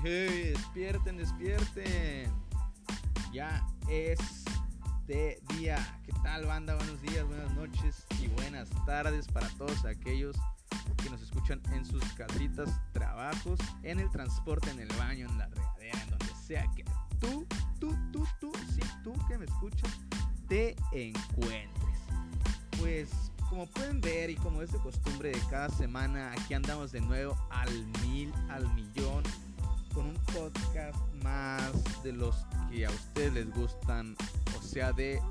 Despierten, despierten. Ya es de día. ¿Qué tal, banda? Buenos días, buenas noches y buenas tardes para todos aquellos que nos escuchan en sus casitas, trabajos, en el transporte, en el baño, en la regadera, en donde sea que tú, tú, tú, tú, sí, tú que me escuchas, te encuentres. Pues como pueden ver y como es de costumbre de cada semana, aquí andamos de nuevo al mil, al millón, con un podcast más de los que a ustedes les gustan, o sea, de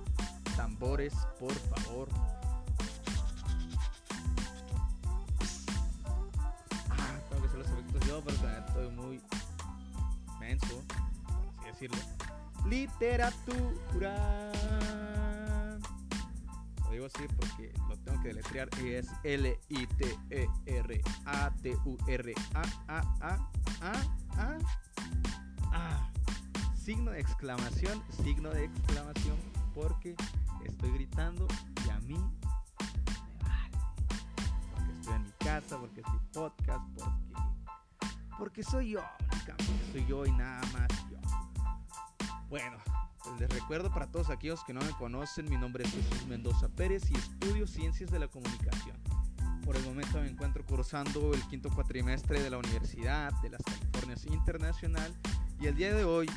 tambores, por favor. Ah, tengo que hacer los efectos yo porque estoy muy menso, así decirlo. Literatura. Lo digo así porque lo tengo que deletrear y es L-I-T-E-R-A-T-U-R-A-A-A-A. Ah, signo de exclamación, signo de exclamación, porque estoy gritando y a mí me vale. Porque estoy en mi casa, porque mi podcast, porque, porque soy yo, únicamente soy yo y nada más yo. Bueno, pues les recuerdo para todos aquellos que no me conocen, mi nombre es Jesús Mendoza Pérez y estudio Ciencias de la Comunicación. Por el momento me encuentro cursando el quinto cuatrimestre de la Universidad de las Californias Internacional y el día de hoy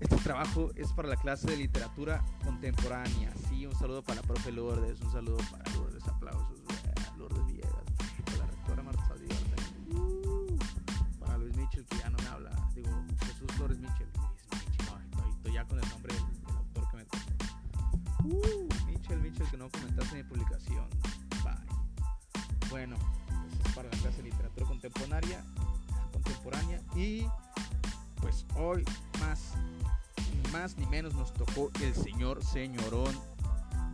este trabajo es para la clase de literatura contemporánea. Sí, un saludo para la profe Lourdes, un saludo para Lourdes, aplausos, eh, Lourdes Villegas, para la rectora Marta Díaz, uh, para Luis Michel que ya no habla, digo Jesús Flores Michel, Luis Michel, no, estoy, ya con el nombre del, autor que me tocó. Uh, Michel, Michel que no comentaste mi publicación. Bueno, pues es para la clase de literatura contemporánea, contemporánea y pues hoy más más ni menos nos tocó el señor señorón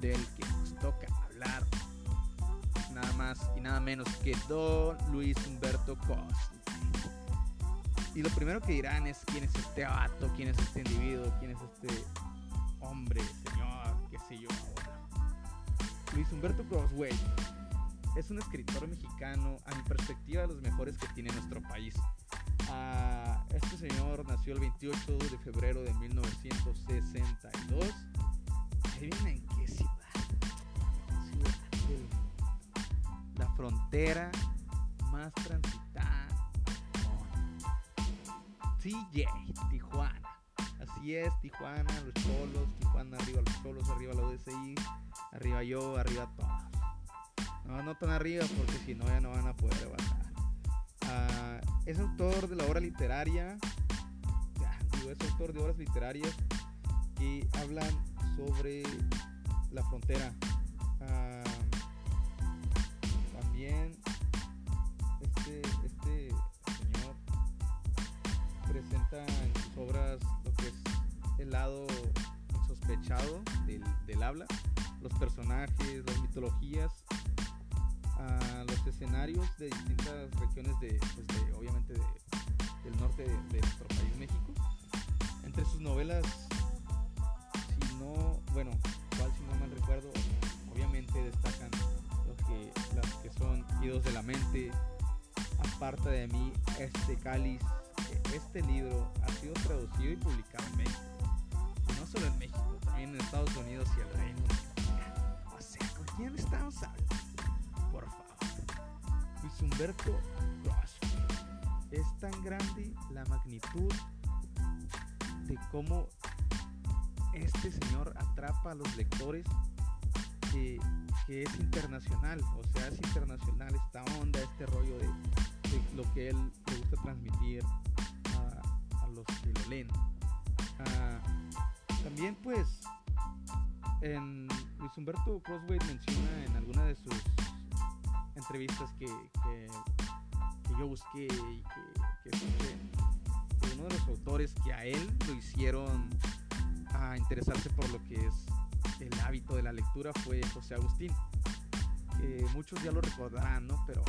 del que nos toca hablar. Nada más y nada menos que don Luis Humberto Costa. Y lo primero que dirán es quién es este vato, quién es este individuo, quién es este hombre, señor, qué sé yo ahora. Luis Humberto Crossway es un escritor mexicano, a mi perspectiva, de los mejores que tiene nuestro país. Ah, este señor nació el 28 de febrero de 1962. ¿Adivinen en qué ciudad? la frontera más transitada TJ, Tijuana. Así es, Tijuana, los cholos, Tijuana, arriba los cholos, arriba la UDCI, arriba yo, arriba todos. No, no tan arriba porque si no ya no van a poder bajar. Ah, es autor de la obra literaria, es autor de obras literarias que hablan sobre la frontera. Ah, también este, este señor presenta en sus obras lo que es el lado insospechado del, del habla, los personajes, las mitologías, a los escenarios de distintas regiones de, pues obviamente de- del norte de, nuestro país México. Entre sus novelas si no bueno cual si no mal recuerdo obviamente destacan los que las que son idos de la mente aparte de mí este cáliz este libro ha sido traducido y publicado en México. No solo en México también en Estados Unidos y el Reino Unido o sea quién estamos. Luis Humberto Cross. Es tan grande la magnitud de cómo este señor atrapa a los lectores que, es internacional. O sea, es internacional esta onda, este rollo de, lo que él le gusta transmitir a, a los que lo leen. Ah, también pues en Luis Humberto Crossway menciona en alguna de sus entrevistas que, que- yo busqué y que, que uno de los autores que a él lo hicieron a interesarse por lo que es el hábito de la lectura fue José Agustín. Que muchos ya lo recordarán, ¿no? Pero,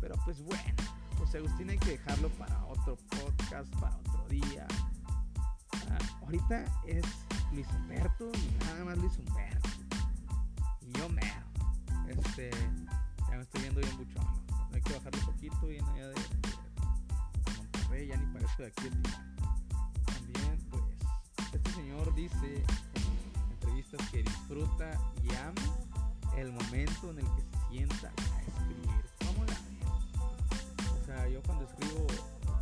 pero pues bueno, José Agustín hay que dejarlo para otro podcast, para otro día. Ah, ahorita es Luis Humberto nada más Luis Humberto. Y yo mero. Este, me estoy viendo bien buchón. ¿no? Hay que bajarle un poquito bien allá de, de- eh, ya ni parezco de aquí También, pues, este señor dice en entrevistas que disfruta y ama el momento en el que se sienta a escribir. ¿Cómo la? O sea, yo cuando escribo,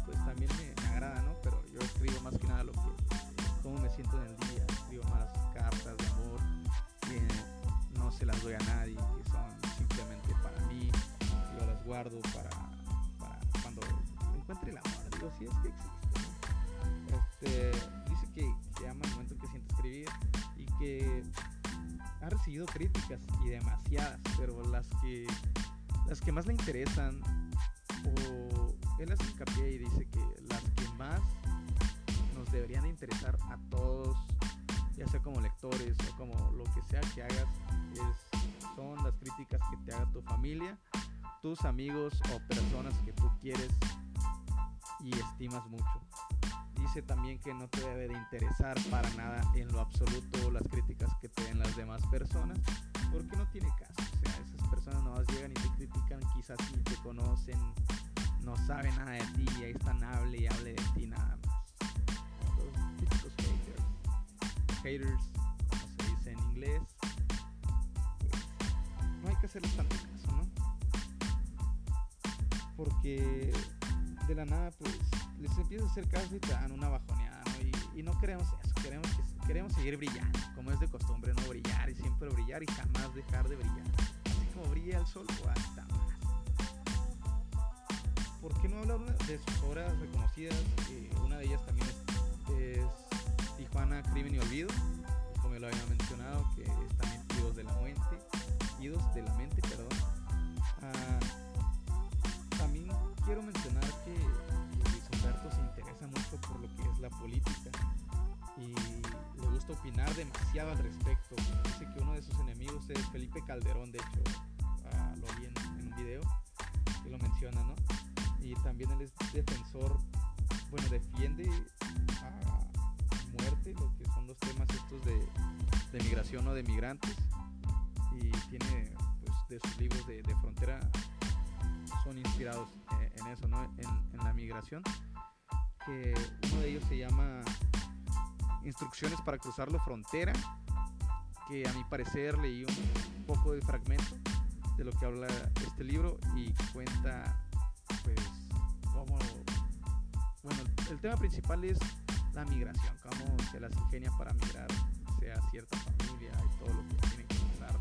pues también me, me agrada, ¿no? Pero yo escribo más que nada lo que, cómo me siento en el día. Escribo más cartas de amor que no se las doy a nadie, guardo para, cuando encuentre el amor. Digo, si es que existe. Este, dice que, que ama el momento en que siente escribir y que ha recibido críticas y demasiadas, pero las que las que más le interesan o él hace hincapié y dice que las que más nos deberían de interesar a todos, ya sea como lectores o como lo que sea que hagas, son las críticas que te haga tu familia, tus amigos o personas que tú quieres y estimas mucho. Dice también que no te debe de interesar para nada en lo absoluto las críticas que te den las demás personas, porque no tiene caso. O sea, esas personas nomás llegan y te critican, quizás ni te conocen, no saben nada de ti, y ahí están, hable y hable de ti nada más. Los típicos haters. Haters, De la nada, pues, les empieza a hacer caso y te dan una bajoneada. Y, no queremos eso, queremos, que, queremos seguir brillando, como es de costumbre, no brillar y siempre brillar y jamás dejar de brillar. Así como brilla el sol o hasta más. ¿Por qué no hablar de sus obras reconocidas? Eh, una de ellas también es, Tijuana, Crimen y Olvido, como lo había mencionado, que es también Idos de la Mente, Idos de la Mente, perdón. Ah, quiero mencionar que, que Luis Humberto se interesa mucho por lo que es la política y le gusta opinar demasiado al respecto. Dice que uno de sus enemigos es Felipe Calderón, de hecho, ah, lo vi en, en un video que lo menciona, ¿no? y también él es defensor, bueno, defiende a muerte lo que son los temas estos de, migración o de migrantes y tiene pues de sus libros de, frontera son inspirados eso, ¿no? En, la migración, que uno de ellos se llama Instrucciones para cruzar la frontera, que a mi parecer leí un poco de fragmento de lo que habla este libro y cuenta pues como bueno el tema principal es la migración cómo se las ingenia para migrar sea cierta familia y todo lo que tienen que pasar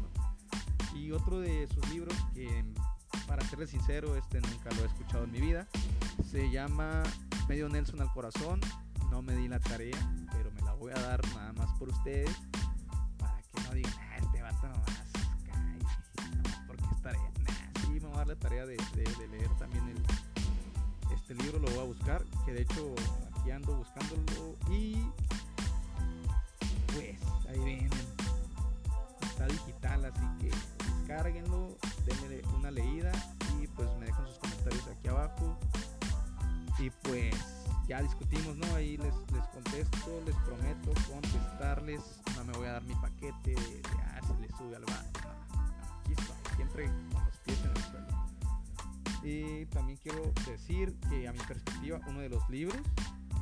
y otro de sus libros que para serles sincero este nunca lo he escuchado en mi vida. Se llama medio Nelson al corazón. No me di la tarea pero me la voy a dar nada más por ustedes para que no digan ah, este vato nomás cae porque es tarea nah, sí me voy a dar la tarea de, leer también el este libro lo voy a buscar, que de hecho aquí ando buscándolo y pues ahí vienen. Está digital, así que descárguenlo, ya discutimos, ¿no? Ahí les, les contesto, les prometo contestarles. No me voy a dar mi paquete de, de se le sube al no, aquí estoy, siempre con los pies en el suelo. Y también quiero decir que a mi perspectiva uno de los libros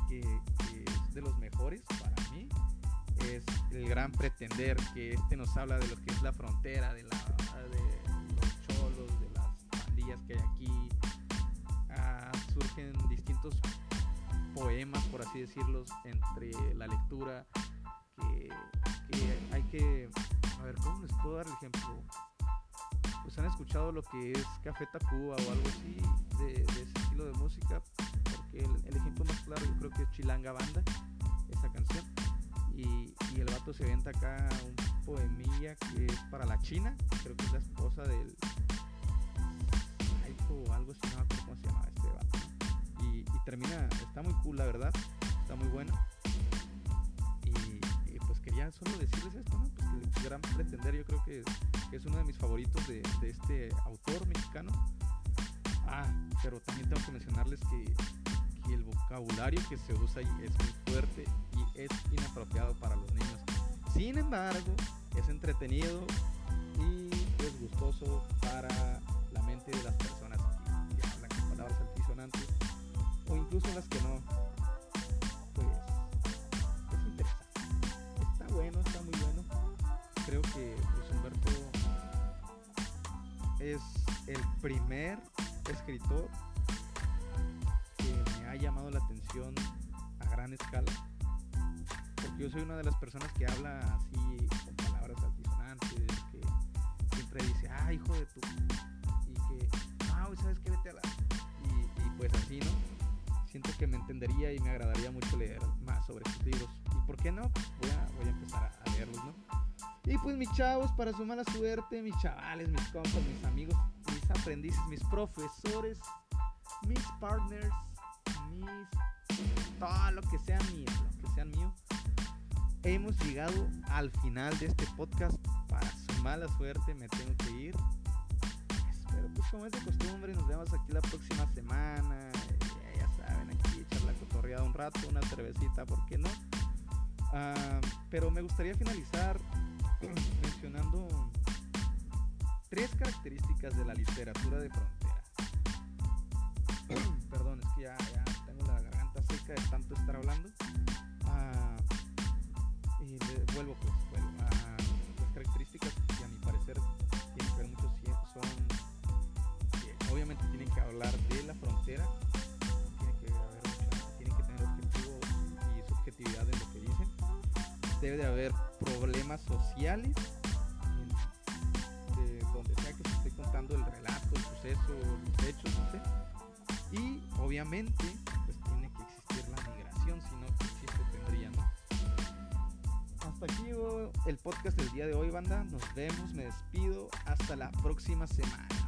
que, que, es de los mejores para mí es El Gran Pretender, que este nos habla de lo que es la frontera, de, la, de los cholos, de las pandillas que hay aquí. Ah, surgen distintos poemas, por así decirlos, entre la lectura que, que hay que... A ver, ¿cómo les puedo dar el ejemplo? pues han escuchado lo que es Café Tacuba o algo así de, de ese estilo de música, porque el, ejemplo más claro yo creo que es Chilanga Banda, esa canción, y, y el vato se venta acá un poemilla que es para la China, creo que es la esposa del muy cool la verdad, está muy bueno, y, pues quería solo decirles esto, ¿no? Pues que el gran pretender yo creo que es uno de mis favoritos de, de, este autor mexicano. Ah, pero también tengo que mencionarles que, que, el vocabulario que se usa ahí es muy fuerte y es inapropiado para los niños. Sin embargo, es entretenido y es gustoso para la mente de las personas que, que hablan con palabras altisonantes o incluso las que no, pues es interesante. Está bueno, está muy bueno. Creo que Humberto es el primer escritor que me ha llamado la atención a gran escala. Porque yo soy una de las personas que habla así con palabras altisonantes, que siempre dice, ah, hijo de tu. Y que, ah, ¿sabes qué? Vete a la. Y pues así, ¿no? Siento que me entendería y me agradaría mucho leer más sobre estos libros. ¿Y por qué no? Voy a, voy a empezar a leerlos, ¿no? Y pues mis chavos, para su mala suerte, mis chavales, mis compas, mis amigos, mis aprendices, mis profesores, mis partners, mis... todo lo que sea mío, lo que sea mío. Hemos llegado al final de este podcast. Para su mala suerte me tengo que ir. Pero pues como es de costumbre, nos vemos aquí la próxima semana. Rato, una cervecita, ¿por qué no? Ah, pero me gustaría finalizar mencionando tres características de la literatura de frontera. Perdón, es que ya, tengo la garganta seca de tanto estar hablando. Ah, y vuelvo pues, vuelvo. Debe de haber problemas sociales de donde sea que se esté contando el relato, el suceso, los hechos, no sé. Y obviamente, pues tiene que existir la migración, si no existe tendría, ¿no? Hasta aquí el podcast del día de hoy, banda. Nos vemos, me despido. Hasta la próxima semana.